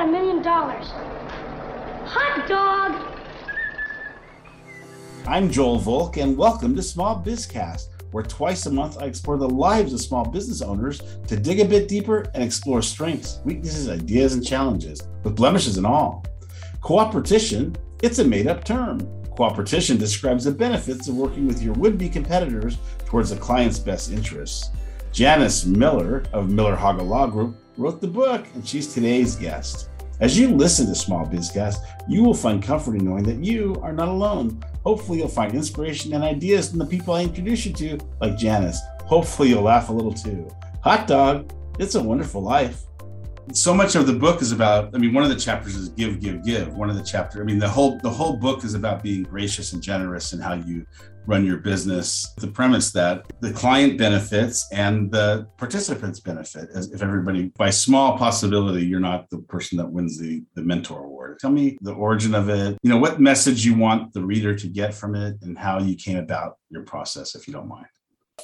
a million dollars. Hot dog! I'm Joel Volk, and welcome to Small Bizcast, where twice a month I explore the lives of small business owners to dig a bit deeper and explore strengths, weaknesses, ideas, and challenges, with blemishes and all. Coopetition, it's a made up term. Coopetition describes the benefits of working with your would be competitors towards the client's best interests. Janice Miller of Miller Haga Law Group wrote the book, and she's today's guest. As you listen to Small Bizcast, you will find comfort in knowing that you are not alone. Hopefully, you'll find inspiration and ideas from the people I introduce you to, like Janice. Hopefully, you'll laugh a little too. Hot dog, it's a wonderful life. So much of the book is about. I mean, one of the chapters is give, give, give. One of the chapter. I mean, the whole the whole book is about being gracious and generous and how you run your business. The premise that the client benefits and the participants benefit. As if everybody, by small possibility, you're not the person that wins the, the mentor award. Tell me the origin of it, you know, what message you want the reader to get from it and how you came about your process, if you don't mind.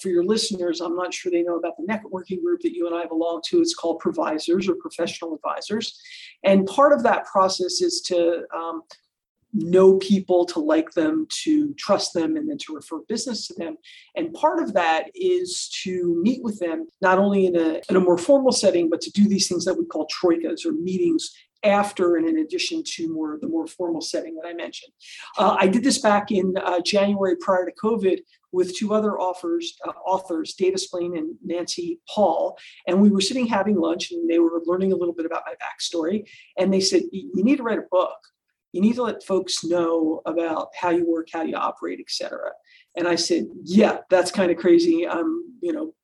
For your listeners, I'm not sure they know about the networking group that you and I belong to. It's called Provisors or Professional Advisors. And part of that process is to um, know people, to like them, to trust them, and then to refer business to them. And part of that is to meet with them, not only in a, in a more formal setting, but to do these things that we call troikas or meetings after and in addition to more the more formal setting that I mentioned. Uh, I did this back in uh, January prior to COVID with two other authors, uh, authors, Data Splain and Nancy Paul, and we were sitting having lunch, and they were learning a little bit about my backstory, and they said, "You need to write a book." you need to let folks know about how you work, how you operate, et cetera. And I said, yeah, that's kind of crazy. I'm, you know,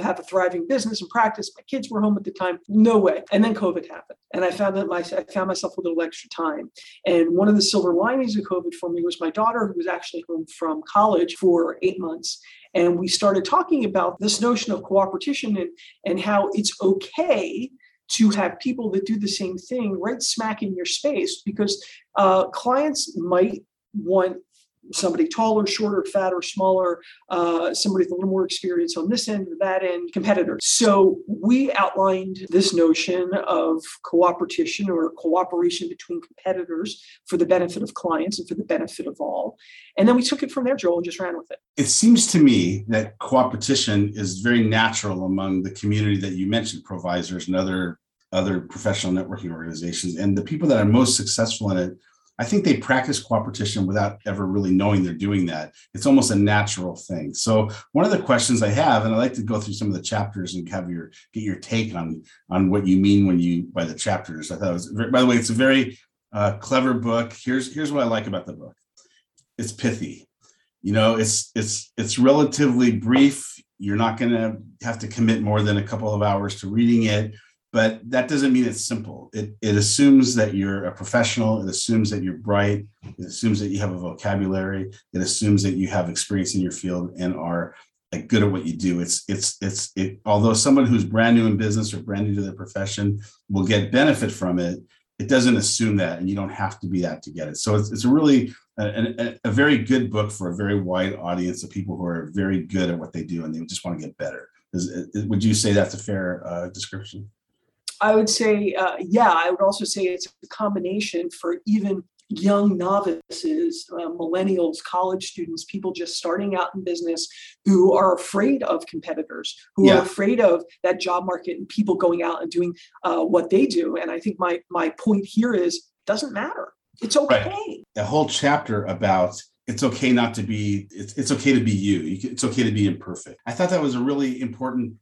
have a thriving business and practice. My kids were home at the time. No way. And then COVID happened. And I found that my, I found myself with a little extra time. And one of the silver linings of COVID for me was my daughter, who was actually home from college for eight months. And we started talking about this notion of cooperation and, and how it's okay to have people that do the same thing right smack in your space because uh, clients might want somebody taller, shorter, fatter, smaller, uh, somebody with a little more experience on this end or that end, competitor. So we outlined this notion of coopetition or cooperation between competitors for the benefit of clients and for the benefit of all. And then we took it from there, Joel, and just ran with it. It seems to me that cooperation is very natural among the community that you mentioned, provisors and other other professional networking organizations. And the people that are most successful in it, I think they practice cooperation without ever really knowing they're doing that. It's almost a natural thing. So one of the questions I have, and I like to go through some of the chapters and have your get your take on on what you mean when you by the chapters. I thought it was by the way, it's a very uh, clever book. Here's here's what I like about the book. It's pithy. You know, it's it's it's relatively brief. You're not going to have to commit more than a couple of hours to reading it but that doesn't mean it's simple. It, it assumes that you're a professional. It assumes that you're bright. It assumes that you have a vocabulary. It assumes that you have experience in your field and are like good at what you do. It's it's it's it. Although someone who's brand new in business or brand new to their profession will get benefit from it, it doesn't assume that, and you don't have to be that to get it. So it's it's a really a, a, a very good book for a very wide audience of people who are very good at what they do and they just want to get better. Is, would you say that's a fair uh, description? I would say, uh, yeah, I would also say it's a combination for even young novices, uh, millennials, college students, people just starting out in business who are afraid of competitors, who yeah. are afraid of that job market and people going out and doing uh, what they do. And I think my my point here is doesn't matter. It's okay. Right. A whole chapter about it's okay not to be it's, it's okay to be you. you can, it's okay to be imperfect i thought that was a really important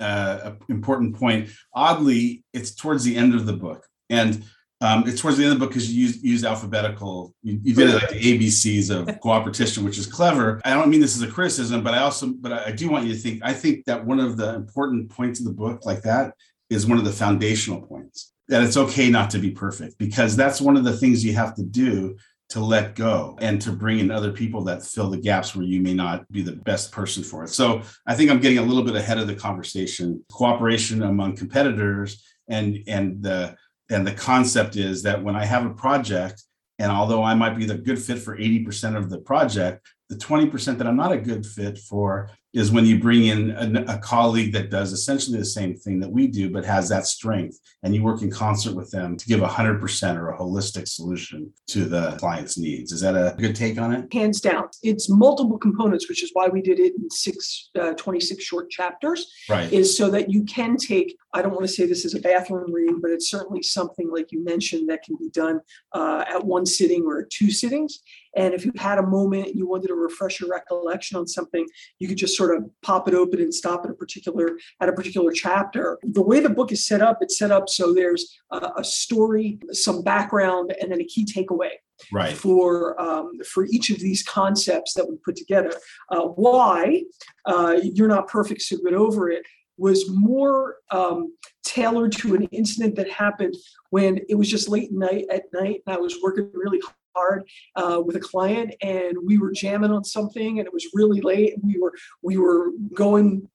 uh, important point. Oddly, it's towards the end of the book, and um, it's towards the end of the book because you used, used alphabetical. You, you, did it like the ABCs of cooperation, which is clever. I don't mean this as a criticism, but I also, but I do want you to think. I think that one of the important points of the book, like that, is one of the foundational points. That it's okay not to be perfect because that's one of the things you have to do to let go and to bring in other people that fill the gaps where you may not be the best person for it. So I think I'm getting a little bit ahead of the conversation. Cooperation among competitors and and the and the concept is that when I have a project and although I might be the good fit for 80% of the project, the 20% that I'm not a good fit for, is when you bring in a, a, colleague that does essentially the same thing that we do, but has that strength, and you work in concert with them to give a 100% or a holistic solution to the client's needs. Is that a good take on it? Hands down. It's multiple components, which is why we did it in six, uh, 26 short chapters, right. is so that you can take, I don't want to say this is a bathroom read, but it's certainly something like you mentioned that can be done uh, at one sitting or two sittings. And if you had a moment you wanted to refresh your recollection on something, you could just sort of pop it open and stop at a particular at a particular chapter. The way the book is set up, it's set up so there's a, a story, some background, and then a key takeaway right for um, for each of these concepts that we put together. Uh, why uh, you're not perfect, so get over it was more um, tailored to an incident that happened when it was just late night at night and I was working really hard uh, with a client and we were jamming on something and it was really late we were we were going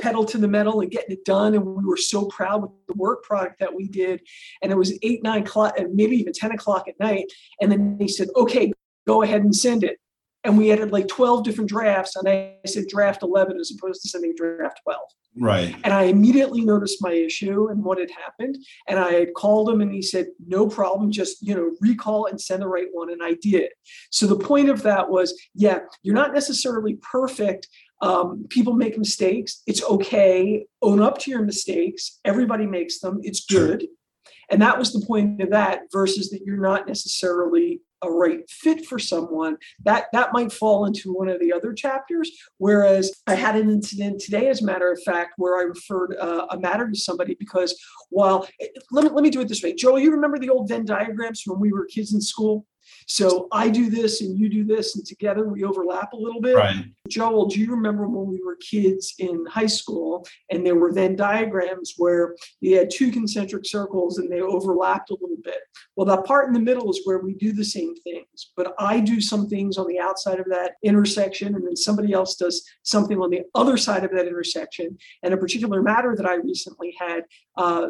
pedal to the metal and getting it done and we were so proud with the work product that we did. And it was eight nine o'clock and maybe even 10 o'clock at night and then they said okay go ahead and send it and we had like 12 different drafts and i said draft 11 as opposed to sending draft 12 right. And i immediately noticed my issue and what had happened and i had called him and he said no problem just you know recall and send the right one and i did. So the point of that was yeah you're not necessarily perfect um, people make mistakes it's okay own up to your mistakes everybody makes them it's good. And that was the point of that versus that you're not necessarily a right fit for someone that that might fall into one of the other chapters. Whereas i had an incident today as a matter of fact where i referred uh, a matter to somebody because while let me, let me do it this way. Joel you remember the old venn diagrams when we were kids in school so I do this and you do this, and together we overlap a little bit. Right. Joel, do you remember when we were kids in high school and there were Venn diagrams where you had two concentric circles and they overlapped a little bit? Well, that part in the middle is where we do the same things, but I do some things on the outside of that intersection, and then somebody else does something on the other side of that intersection. And a particular matter that I recently had. Uh,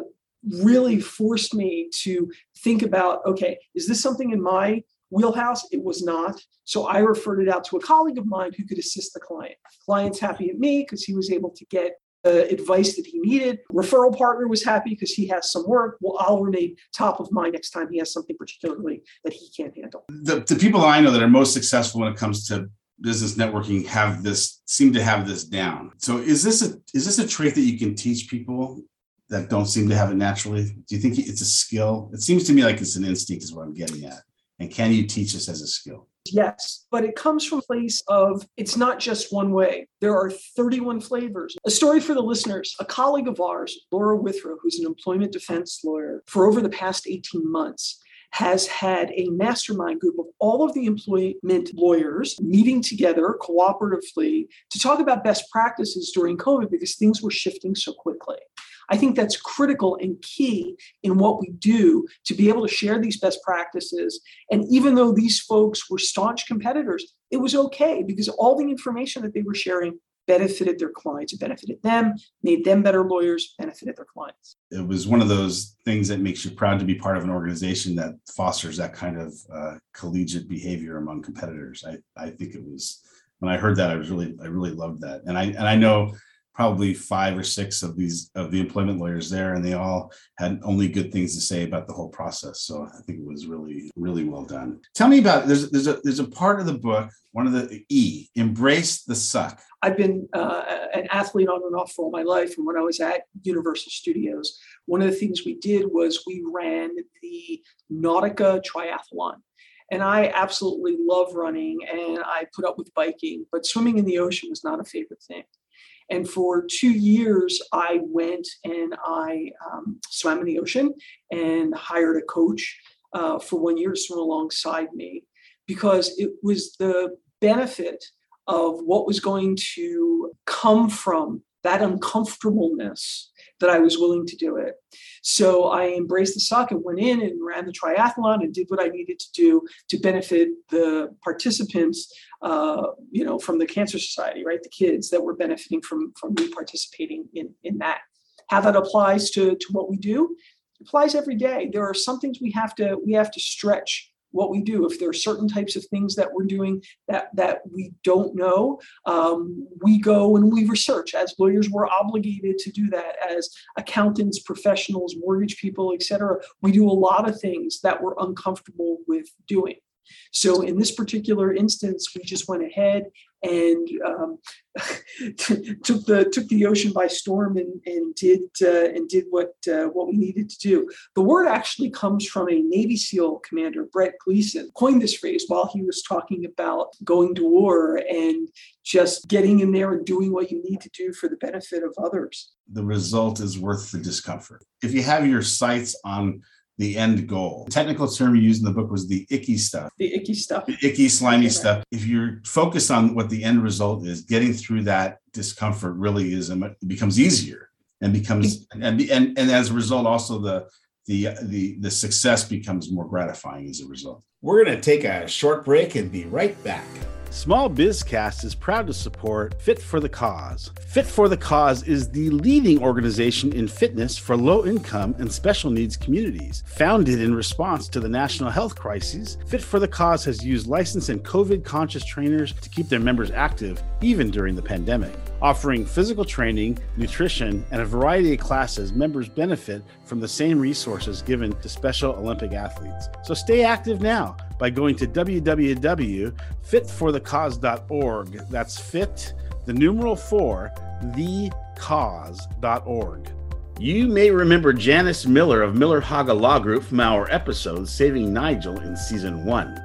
really forced me to think about okay is this something in my wheelhouse. It was not. So I referred it out to a colleague of mine who could assist the client. Client's happy at me because he was able to get uh, advice that he needed. Referral partner was happy because he has some work. Well, I'll remain top of mind next time he has something particularly that he can't handle. The, the people I know that are most successful when it comes to business networking have this seem to have this down. So is this a is this a trait that you can teach people that don't seem to have it naturally? Do you think it's a skill? It seems to me like it's an instinct is what I'm getting at. And can you teach this as a skill? Yes, but it comes from a place of it's not just one way. There are 31 flavors. A story for the listeners. A colleague of ours, Laura Withrow, who's an employment defense lawyer, for over the past 18 months, has had a mastermind group of all of the employment lawyers meeting together cooperatively to talk about best practices during COVID because things were shifting so quickly. I think that's critical and key in what we do to be able to share these best practices. And even though these folks were staunch competitors, it was okay because all the information that they were sharing benefited their clients, it benefited them, made them better lawyers, benefited their clients. It was one of those things that makes you proud to be part of an organization that fosters that kind of uh, collegiate behavior among competitors. I, I think it was when I heard that, I was really, I really loved that. And I, and I know probably five or six of these of the employment lawyers there and they all had only good things to say about the whole process. So i think it was really really well done. Tell me about there's there's a there's a part of the book one of the e embrace the suck. I've been uh, an athlete on and off for all my life and when i was at universal studios. One of the things we did was we ran the nautica triathlon. And I absolutely love running and I put up with biking, but swimming in the ocean was not a favorite thing. And for two years, I went and I um, swam in the ocean and hired a coach uh, for one year to swim alongside me because it was the benefit of what was going to come from that uncomfortableness that I was willing to do it. So I embraced the suck and went in and ran the triathlon and did what I needed to do to benefit the participants, uh, you know, from the Cancer Society, right? The kids that were benefiting from from me participating in in that. How that applies to to what we do applies every day. There are some things we have to we have to stretch what we do. If there are certain types of things that we're doing that that we don't know, um, we go and we research. As lawyers, we're obligated to do that. As accountants, professionals, mortgage people, etc., we do a lot of things that we're uncomfortable with doing. So in this particular instance, we just went ahead and um, took the took the ocean by storm and, and did uh, and did what uh, what we needed to do. The word actually comes from a Navy SEAL commander, Brett Gleason, coined this phrase while he was talking about going to war and just getting in there and doing what you need to do for the benefit of others. The result is worth the discomfort. If you have your sights on the end goal. The technical term you used in the book was the icky stuff. The icky stuff. The icky, slimy stuff. If you're focused on what the end result is, getting through that discomfort really is um, becomes easier and becomes and and and as a result, also the the the the success becomes more gratifying as a result. We're going to take a short break and be right back. Small Bizcast is proud to support Fit for the Cause. Fit for the Cause is the leading organization in fitness for low income and special needs communities. Founded in response to the national health crisis, Fit for the Cause has used licensed and COVID conscious trainers to keep their members active even during the pandemic. Offering physical training, nutrition, and a variety of classes, members benefit from the same resources given to Special Olympic athletes. So stay active now by going to www.fitforthecause.org. That's fit, the numeral four, thecause.org. You may remember Janice Miller of Miller Haga Law Group from our episode Saving Nigel in season one.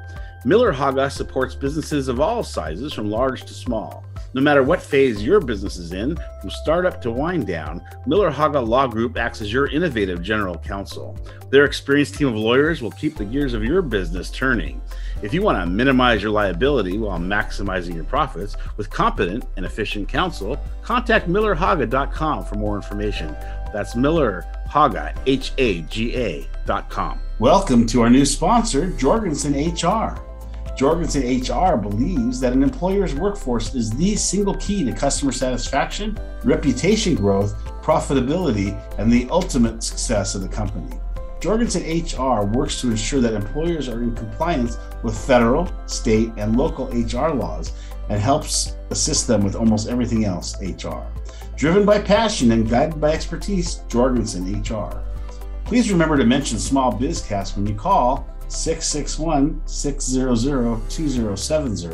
Miller Haga supports businesses of all sizes, from large to small. No matter what phase your business is in, from startup to wind down, Miller Haga Law Group acts as your innovative general counsel. Their experienced team of lawyers will keep the gears of your business turning. If you want to minimize your liability while maximizing your profits with competent and efficient counsel, contact millerhaga.com for more information. That's Miller Haga, H A G A.com. Welcome to our new sponsor, Jorgensen HR. Jorgensen HR believes that an employer's workforce is the single key to customer satisfaction, reputation growth, profitability, and the ultimate success of the company. Jorgensen HR works to ensure that employers are in compliance with federal, state, and local HR laws and helps assist them with almost everything else HR. Driven by passion and guided by expertise, Jorgensen HR. Please remember to mention Small Bizcast when you call 661 600 2070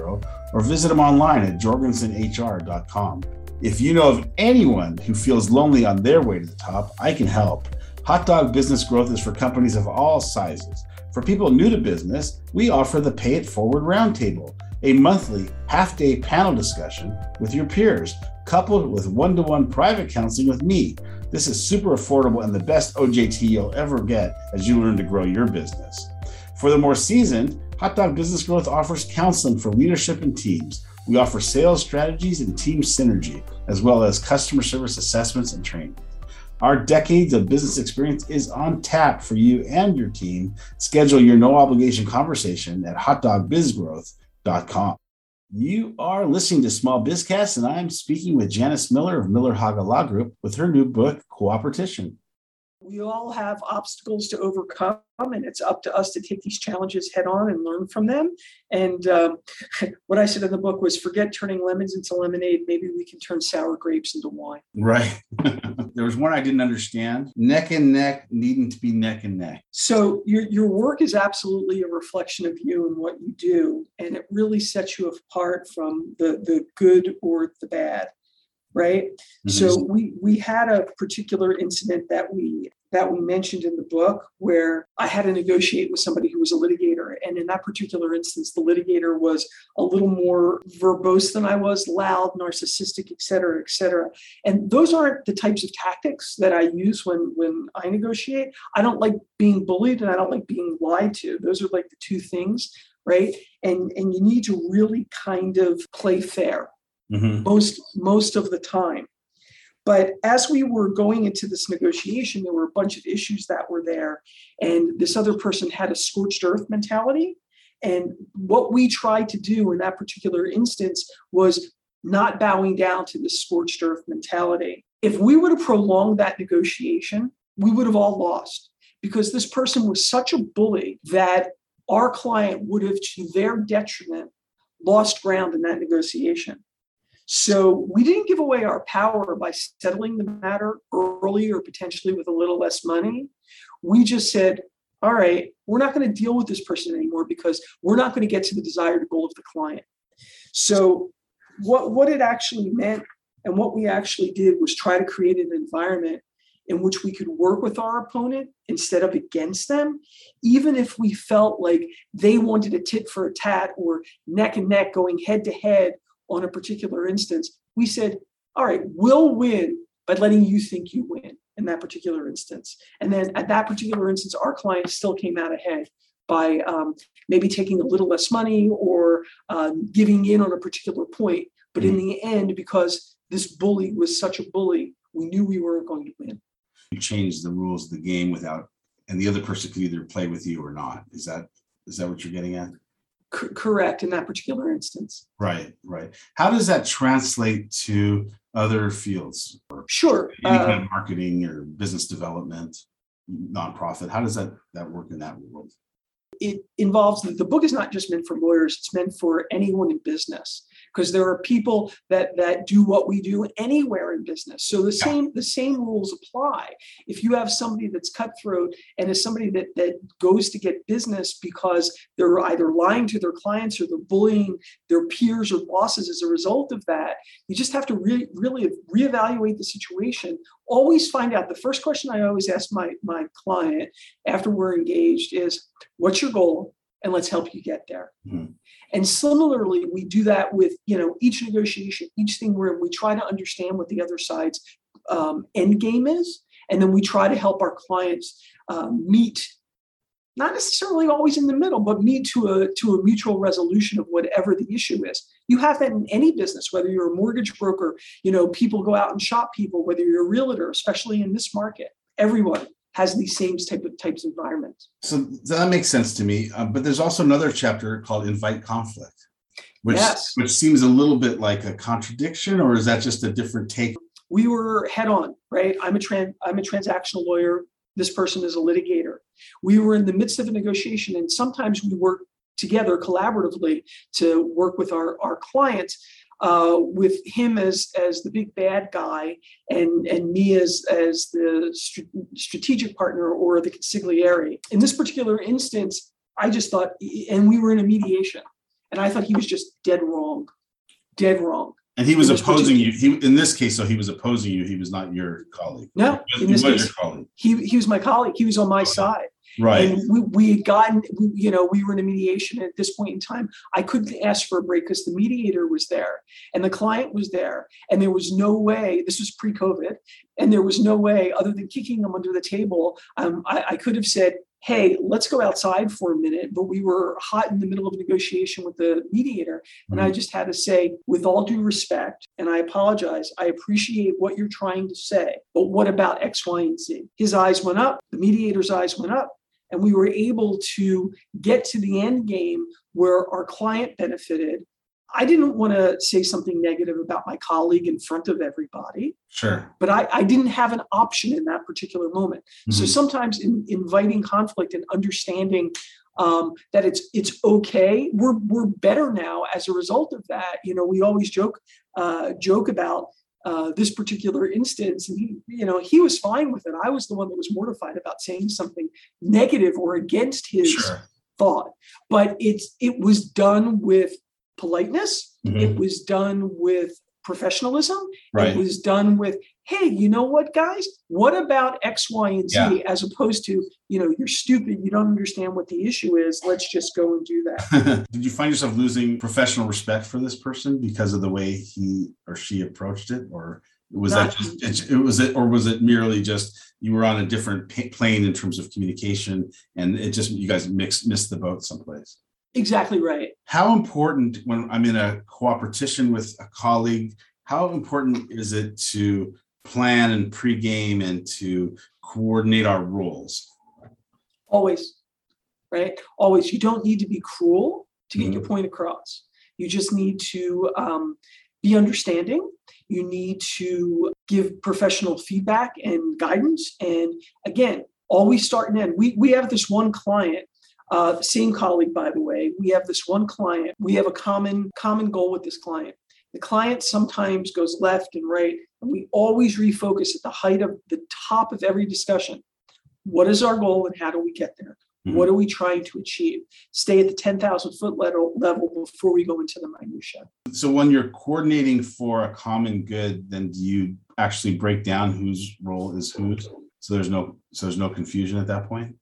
or visit them online at jorgensenhr.com. If you know of anyone who feels lonely on their way to the top, I can help. Hot Dog Business Growth is for companies of all sizes. For people new to business, we offer the Pay It Forward Roundtable, a monthly half day panel discussion with your peers, coupled with one to one private counseling with me. This is super affordable and the best OJT you'll ever get as you learn to grow your business. For the more seasoned, Hot Dog Business Growth offers counseling for leadership and teams. We offer sales strategies and team synergy, as well as customer service assessments and training. Our decades of business experience is on tap for you and your team. Schedule your no obligation conversation at hotdogbizgrowth.com. You are listening to Small Bizcast, and I'm speaking with Janice Miller of Miller Haga Law Group with her new book, Coopetition we all have obstacles to overcome and it's up to us to take these challenges head on and learn from them. And um, what i said in the book was forget turning lemons into lemonade. Maybe we can turn sour grapes into wine. Right. There was one i didn't understand. Neck and neck needing to be neck and neck. So your, your work is absolutely a reflection of you and what you do and it really sets you apart from the the good or the bad right? Mm-hmm. so we we had a particular incident that we that we mentioned in the book where i had to negotiate with somebody who was a litigator. And in that particular instance the litigator was a little more verbose than i was loud narcissistic et cetera et cetera. And those aren't the types of tactics that i use when when i negotiate. I don't like being bullied and i don't like being lied to. Those are like the two things right? And and you need to really kind of play fair mm-hmm. most most of the time. But as we were going into this negotiation, there were a bunch of issues that were there, and this other person had a scorched earth mentality. And what we tried to do in that particular instance was not bowing down to the scorched earth mentality. If we would have prolonged that negotiation, we would have all lost because this person was such a bully that our client would have, to their detriment, lost ground in that negotiation. So we didn't give away our power by settling the matter early or potentially with a little less money. We just said, all right, we're not going to deal with this person anymore because we're not going to get to the desired goal of the client. So what, what it actually meant and what we actually did was try to create an environment in which we could work with our opponent instead of against them, even if we felt like they wanted a tit for a tat or neck and neck going head to head on a particular instance. We said, all right, we'll win by letting you think you win in that particular instance. And then at that particular instance, our client still came out ahead by um, maybe taking a little less money or um, giving in on a particular point. But in the end, because this bully was such a bully, we knew we weren't going to win. You change the rules of the game without, and the other person could either play with you or not. Is that, is that what you're getting at? C- correct in that particular instance. Right, right. How does that translate to other fields or Sure. any uh, kind of marketing or business development, nonprofit? How does that that work in that world? It involves the book is not just meant for lawyers it's meant for anyone in business. Because there are people that that do what we do anywhere in business. So the same the same rules apply. If you have somebody that's cutthroat and is somebody that that goes to get business because they're either lying to their clients or they're bullying their peers or bosses as a result of that you just have to really really reevaluate the situation always find out the first question i always ask my my client after we're engaged is what's your goal and let's help you get there Mhm. and similarly we do that with you know each negotiation each thing where we try to understand what the other side's um, end game is and then we try to help our clients um, meet not necessarily always in the middle but meet to a to a mutual resolution of whatever the issue is you have that in any business whether you're a mortgage broker you know people go out and shop people whether you're a realtor especially in this market everyone has these same type of types of environments So that makes sense to me. Uh, but there's also another chapter called invite conflict, which Yes. which seems a little bit like a contradiction, or is that just a different take? we were head on, right? I'm a tran- I'm a transactional lawyer. This person is a litigator. We were in the midst of a negotiation, and sometimes we work together collaboratively to work with our our clients. Uh, with him as as the big bad guy, and and me as as the str- strategic partner or the consigliere. In this particular instance, I just thought, and we were in a mediation, and I thought he was just dead wrong, dead wrong. And he was opposing you. He in this case, so he was opposing you. He was not your colleague. No, He was this your colleague, he he was my colleague. He was on my side. right? And we, we had gotten, we, you know, we were in a mediation at this point in time. I couldn't ask for a break because the mediator was there and the client was there. And there was no way, this was pre COVID, and there was no way other than kicking them under the table. Um, I, I could have said, hey, let's go outside for a minute. But we were hot in the middle of a negotiation with the mediator. And I mm-hmm. just had to say, with all due respect, and I apologize, I appreciate what you're trying to say, but what about X, Y, and Z? His eyes went up, the mediator's eyes went up and we were able to get to the end game where our client benefited. I didn't want to say something negative about my colleague in front of everybody, Sure. but I, I didn't have an option in that particular moment. So Mhm. sometimes in inviting conflict and understanding um, that it's it's okay, we're we're better now as a result of that. You know, we always joke uh, joke about uh, this particular instance, and he, you know, he was fine with it. I was the one that was mortified about saying something negative or against his Sure. thought. But it's it was done with politeness. Mhm. It was done with professionalism. Right. It was done with, hey, you know what, guys? What about X, Y, and Z? Yeah. As opposed to, you know, you're stupid. You don't understand what the issue is. Let's just go and do that. Did you find yourself losing professional respect for this person because of the way he or she approached it, or was that just it, it was it, or was it merely just you were on a different plane in terms of communication, and it just you guys mixed missed the boat someplace? exactly right. How important when I'm in a cooperation with a colleague? How important is it to plan and pregame and to coordinate our roles? Always, right? Always. You don't need to be cruel to get your point across. You just need to um, be understanding. You need to give professional feedback and guidance. And again, always start and end. We we have this one client Uh, same colleague, by the way. We have this one client. We have a common common goal with this client. The client sometimes goes left and right, and we always refocus at the height of the top of every discussion. What is our goal and how do we get there? Mhm. What are we trying to achieve? Stay at the 10,000 foot level, level before we go into the minutia. So when you're coordinating for a common good, then do you actually break down whose role is whose? So there's no, so there's no confusion at that point?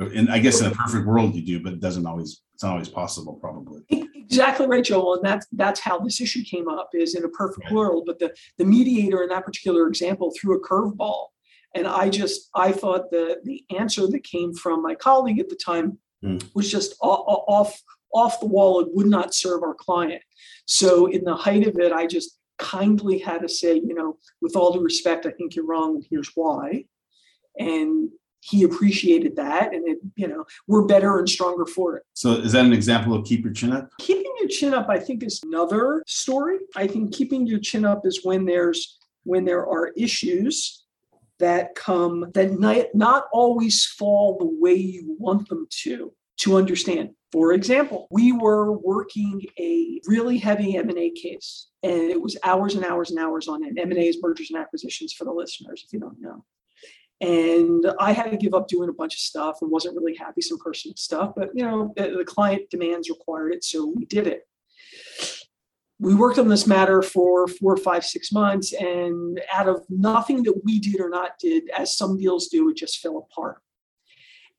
And I guess in a perfect world you do, but it doesn't always, it's not always possible, probably. Exactly right, Joel. And that's that's how this issue came up is in a perfect Right. world. But the, the mediator in that particular example threw a curveball. And I just I thought the the answer that came from my colleague at the time Hmm. was just off off the wall. It would not serve our client. So in the height of it, I just kindly had to say, you know, with all due respect, I think you're wrong, and here's why. And he appreciated that, and it, you know, we're better and stronger for it. So is that an example of keep your chin up? Keeping your chin up, I think, is another story. I think keeping your chin up is when there's when there are issues that come that not, not always fall the way you want them to to understand. For example, we were working a really heavy M&A case and it was hours and hours and hours on end. M&A is mergers and acquisitions for the listeners if you don't know. And I had to give up doing a bunch of stuff and wasn't really happy, some personal stuff, but you know, the, the client demands required it, so we did it. We worked on this matter for four, five, six months, and out of nothing that we did or not did, as some deals do, it just fell apart.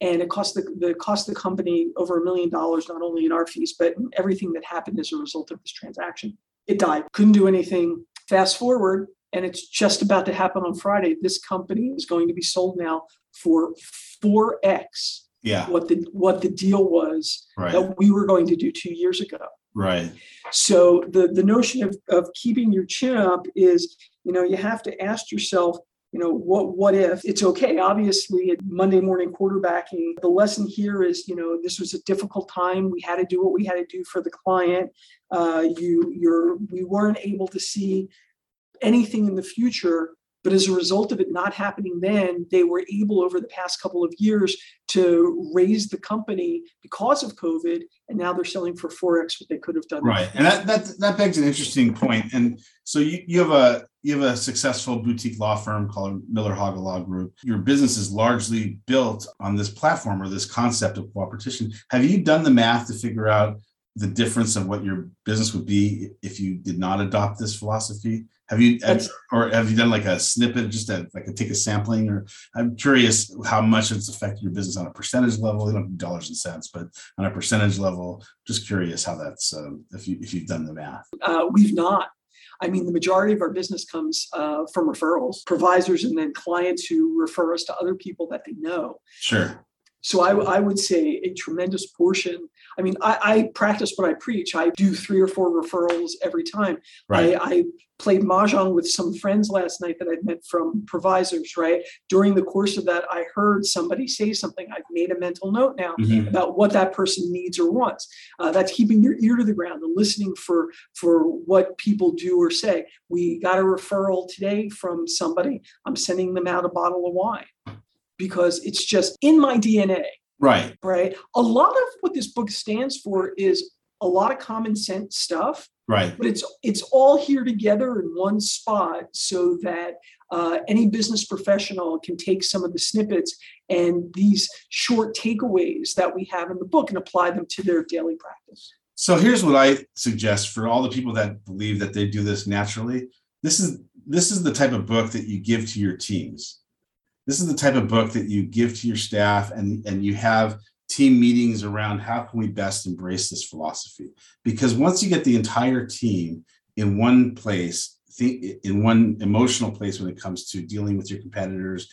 And it cost the, the cost the company over a million dollars, not only in our fees, but everything that happened as a result of this transaction. It died. Couldn't do anything. Fast forward, and it's just about to happen on Friday. This company is going to be sold now for 4x Yeah, what the what the deal was right, that we were going to do two years ago. right. So the the notion of of keeping your chin up is, you know, you have to ask yourself, you know, what what if it's okay? Obviously, at Monday morning quarterbacking, the lesson here is, you know, this was a difficult time. We had to do what we had to do for the client. Uh, you you're we weren't able to see anything in the future. But as a result of it not happening then, they were able over the past couple of years to raise the company because of COVID, and now they're selling for 4x what they could have done. Right, and that that that begs an interesting point. And so you you have a you have a successful boutique law firm called Miller Haga Law Group. Your business is largely built on this platform or this concept of cooperation. Have you done the math to figure out the difference of what your business would be if you did not adopt this philosophy? Have you or have you done like a snippet, just like a, take a sampling? Or I'm curious how much it's affected your business on a percentage level. You don't dollars and cents, but on a percentage level. Just curious how that's um, if you if you've done the math. Uh, we've not. I mean, the majority of our business comes uh, from referrals, provisors, and then clients who refer us to other people that they know. Sure. So I, I would say a tremendous portion. I mean, I, I practice what I preach. I do three or four referrals every time. Right. I, I played mahjong with some friends last night that I'd met from provisors. Right during the course of that, I heard somebody say something. I've made a mental note now Mhm. about what that person needs or wants. Uh, that's keeping your ear to the ground and listening for for what people do or say. We got a referral today from somebody. I'm sending them out a bottle of wine because it's just in my DNA. Right. Right. A lot of what this book stands for is a lot of common sense stuff Right. but it's it's all here together in one spot so that uh, any business professional can take some of the snippets and these short takeaways that we have in the book and apply them to their daily practice. So here's what I suggest for all the people that believe that they do this naturally. This is this is the type of book that you give to your teams. This is the type of book that you give to your staff and and you have team meetings around how can we best embrace this philosophy? Because once you get the entire team in one place in one emotional place when it comes to dealing with your competitors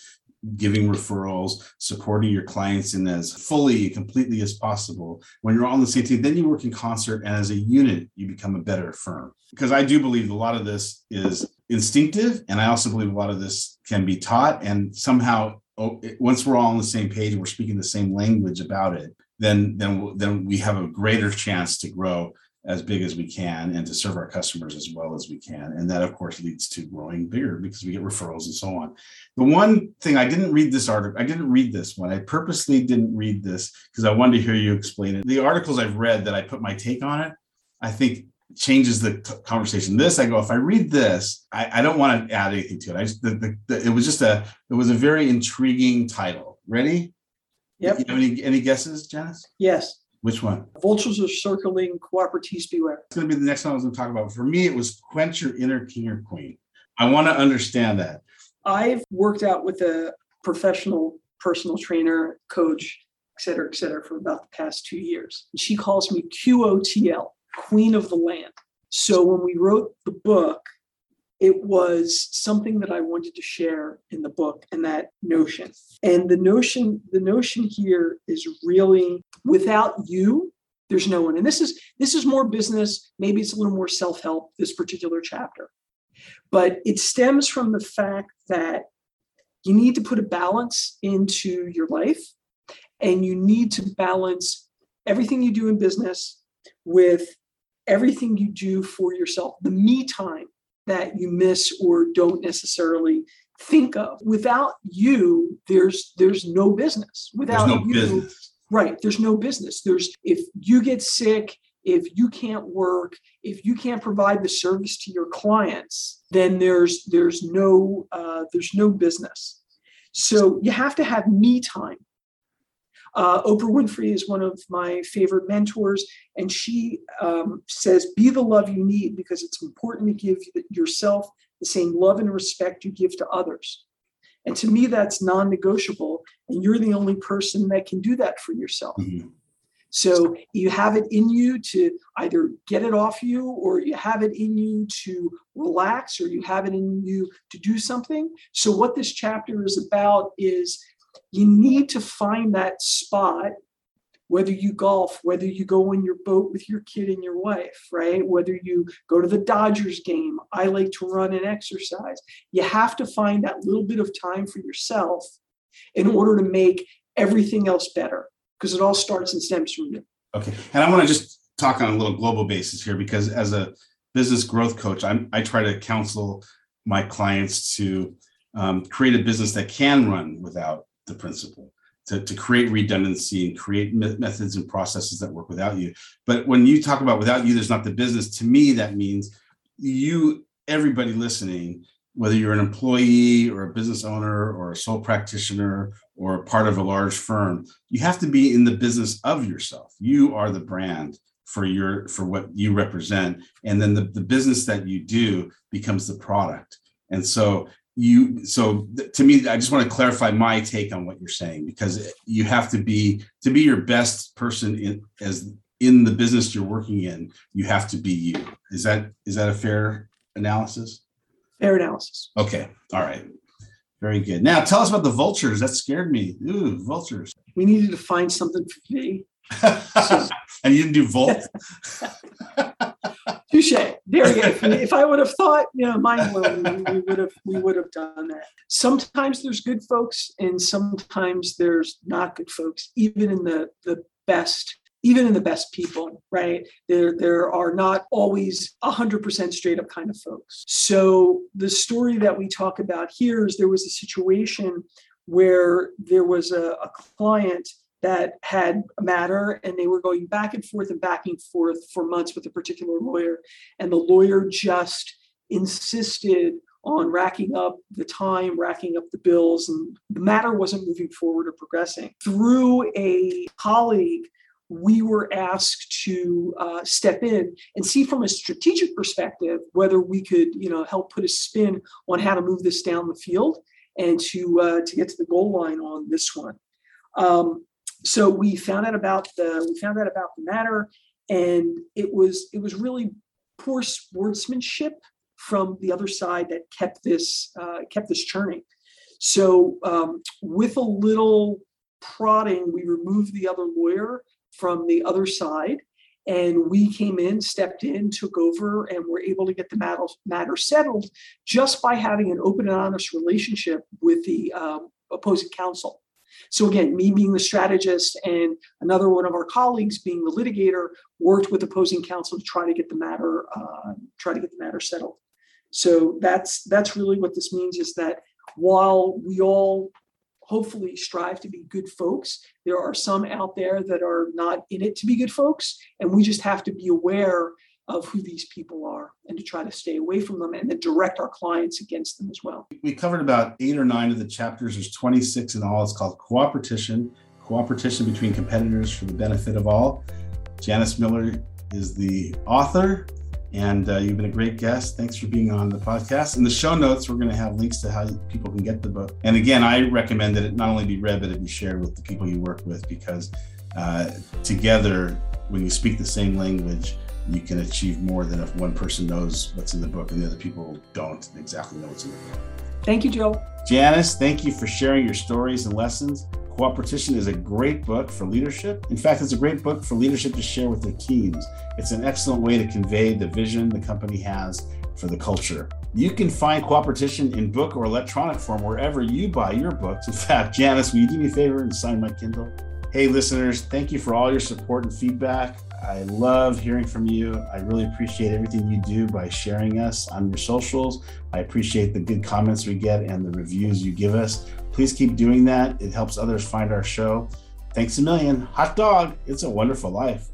giving referrals supporting your clients in as fully completely as possible. When you're all on the same team then you work in concert and as a unit you become a better firm. Because i do believe a lot of this is instinctive and i also believe a lot of this can be taught and somehow oh, once we're all on the same page and we're speaking the same language about it then then then we have a greater chance to grow as big as we can and to serve our customers as well as we can. And that, of course, leads to growing bigger because we get referrals and so on. The one thing I didn't read this article, I didn't read this one. I purposely didn't read this because I wanted to hear you explain it. The articles I've read that I put my take on it, I think changes the conversation. This, I go, if I read this, I, I don't want to add anything to it. I just, the, the, the, it was just a, it was a very intriguing title. Ready? Yep. You have any, any guesses, Janice? Yes. Which one? Vultures are circling, cooperatives beware. It's going to be the next one I was going to talk about. For me, it was quench your inner king or queen. I want to understand that. I've worked out with a professional personal trainer, coach, et cetera, et cetera, for about the past two years. And she calls me QOTL, Queen of the Land. So when we wrote the book, it was something that I wanted to share in the book and that notion. And the notion, the notion here is really without you, there's no one. And this is this is more business, maybe it's a little more self-help, this particular chapter. But it stems from the fact that you need to put a balance into your life and you need to balance everything you do in business with everything you do for yourself, the me time that you miss or don't necessarily think of. Without you, there's there's no business. Without There's no you, business. right, there's no business. There's if you get sick, if you can't work, if you can't provide the service to your clients, then there's there's no uh, there's no business. So you have to have me time. Uh, Oprah Winfrey is one of my favorite mentors, and she um, says, Be the love you need because it's important to give yourself the same love and respect you give to others. And to me, that's non negotiable. And you're the only person that can do that for yourself. Mhm. So you have it in you to either get it off you, or you have it in you to relax, or you have it in you to do something. So, what this chapter is about is you need to find that spot, whether you golf, whether you go in your boat with your kid and your wife, right? Whether you go to the Dodgers game, I like to run and exercise. You have to find that little bit of time for yourself in order to make everything else better because it all starts and stems from you. Okay. And I want to just talk on a little global basis here because as a business growth coach, I'm, I try to counsel my clients to um, create a business that can run without the principal, to, to create redundancy and create me- methods and processes that work without you. But when you talk about without you, there's not the business. To me, that means you, everybody listening, whether you're an employee or a business owner or a sole practitioner or part of a large firm, you have to be in the business of yourself. You are the brand for your for what you represent. And then the, the business that you do becomes the product. And so you so th- to me, I just want to clarify my take on what you're saying because you have to be to be your best person in as in the business you're working in, you have to be you. Is that is that a fair analysis? Fair analysis. Okay. All right. Very good. Now tell us about the vultures. That scared me. Ooh, vultures. We needed to find something for me. and you didn't do Volt? Touche. There you go. If, I would have thought, you know, mind blown, we, we would have we would have done that. Sometimes there's good folks, and sometimes there's not good folks, even in the the best even in the best people, right? There, there are not always 100% straight up kind of folks. So the story that we talk about here is there was a situation where there was a, a client that had a matter and they were going back and forth and back and forth for months with a particular lawyer. And the lawyer just insisted on racking up the time, racking up the bills, and the matter wasn't moving forward or progressing. Through a colleague we were asked to uh, step in and see from a strategic perspective whether we could, you know, help put a spin on how to move this down the field and to uh, to get to the goal line on this one. Um, so we found out about the we found out about the matter, and it was it was really poor sportsmanship from the other side that kept this uh, kept this churning. So um, with a little prodding, we removed the other lawyer from the other side. And we came in, stepped in, took over, and were able to get the matter, matter settled just by having an open and honest relationship with the um, opposing counsel. So again, me being the strategist and another one of our colleagues being the litigator worked with opposing counsel to try to get the matter uh, try to get the matter settled. So that's that's really what this means is that while we all hopefully strive to be good folks, there are some out there that are not in it to be good folks, and we just have to be aware of who these people are and to try to stay away from them and then direct our clients against them as well. We covered about eight or nine of the chapters. There's 26 in all. It's called Coopetition, Cooperation between competitors for the benefit of all. Janice Miller is the author, and uh, you've been a great guest. Thanks for being on the podcast. In the show notes, we're going to have links to how people can get the book. And again, I recommend that it not only be read, but it be shared with the people you work with because uh, together, when you speak the same language, you can achieve more than if one person knows what's in the book and the other people don't exactly know what's in the book. Thank you, Joe. Janice, thank you for sharing your stories and lessons. Coopetition is a great book for leadership. In fact, it's a great book for leadership to share with their teams. It's an excellent way to convey the vision the company has for the culture. You can find Coopetition in book or electronic form wherever you buy your books. In fact, Janice, will you do me a favor and sign my Kindle? Hey, listeners, thank you for all your support and feedback. I love hearing from you. I really appreciate everything you do by sharing us on your socials. I appreciate the good comments we get and the reviews you give us. Please keep doing that. It helps others find our show. Thanks a million. Hot dog, it's a wonderful life.